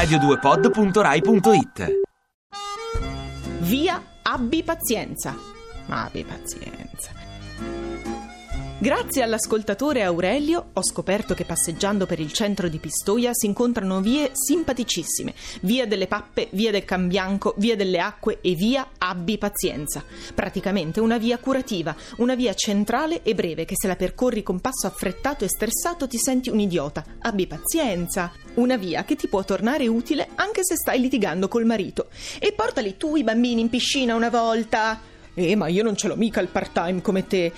radio2pod.rai.it Via, abbi pazienza. Ma abbi pazienza. Grazie all'ascoltatore Aurelio ho scoperto che passeggiando per il centro di Pistoia si incontrano vie simpaticissime. Via delle Pappe, via del Cambianco, via delle Acque e via Abbi Pazienza. Praticamente una via curativa, una via centrale e breve che se la percorri con passo affrettato e stressato ti senti un idiota. Abbi pazienza. Una via che ti può tornare utile anche se stai litigando col marito. E portali tu i bambini in piscina una volta. Eh, ma io non ce l'ho mica il part-time come te.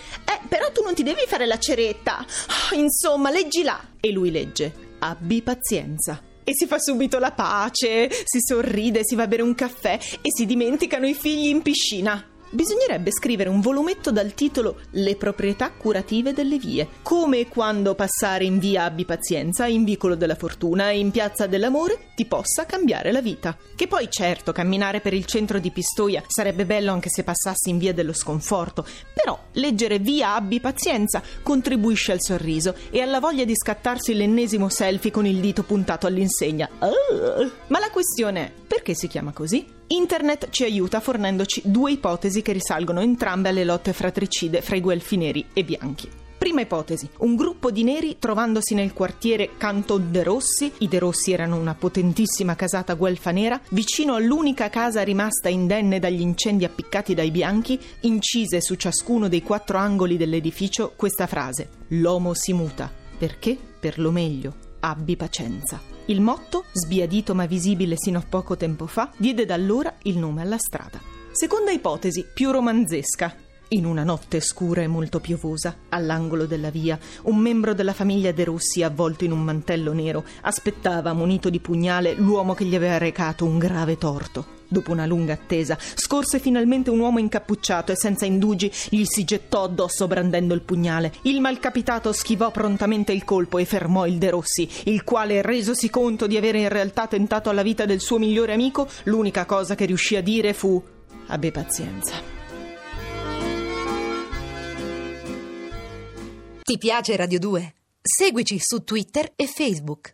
Però tu non ti devi fare la ceretta. Ah, insomma, leggi là. E lui legge. Abbi pazienza. E si fa subito la pace, si sorride, si va a bere un caffè e si dimenticano i figli in piscina. Bisognerebbe scrivere un volumetto dal titolo Le proprietà curative delle vie, come e quando passare in via Abbi Pazienza, in Vicolo della Fortuna e in Piazza dell'Amore ti possa cambiare la vita. Che poi certo camminare per il centro di Pistoia sarebbe bello anche se passassi in via dello sconforto, però leggere via Abbi Pazienza contribuisce al sorriso e alla voglia di scattarsi l'ennesimo selfie con il dito puntato all'insegna. Oh. Ma la questione è perché si chiama così? Internet ci aiuta fornendoci due ipotesi che risalgono entrambe alle lotte fratricide fra i guelfi neri e bianchi. Prima ipotesi, un gruppo di neri trovandosi nel quartiere Canto De Rossi, i De Rossi erano una potentissima casata guelfa nera, vicino all'unica casa rimasta indenne dagli incendi appiccati dai bianchi, incise su ciascuno dei quattro angoli dell'edificio questa frase: L'uomo si muta, perché? Per lo meglio, abbi pazienza. Il motto, sbiadito ma visibile sino a poco tempo fa, diede da allora il nome alla strada. Seconda ipotesi, più romanzesca. In una notte scura e molto piovosa, all'angolo della via, un membro della famiglia De Rossi, avvolto in un mantello nero, aspettava, munito di pugnale, l'uomo che gli aveva recato un grave torto. Dopo una lunga attesa, scorse finalmente un uomo incappucciato e senza indugi gli si gettò addosso brandendo il pugnale. Il malcapitato schivò prontamente il colpo e fermò il De Rossi, il quale, resosi conto di avere in realtà tentato alla vita del suo migliore amico, l'unica cosa che riuscì a dire fu: Abbi pazienza. Ti piace Radio 2? Seguici su Twitter e Facebook.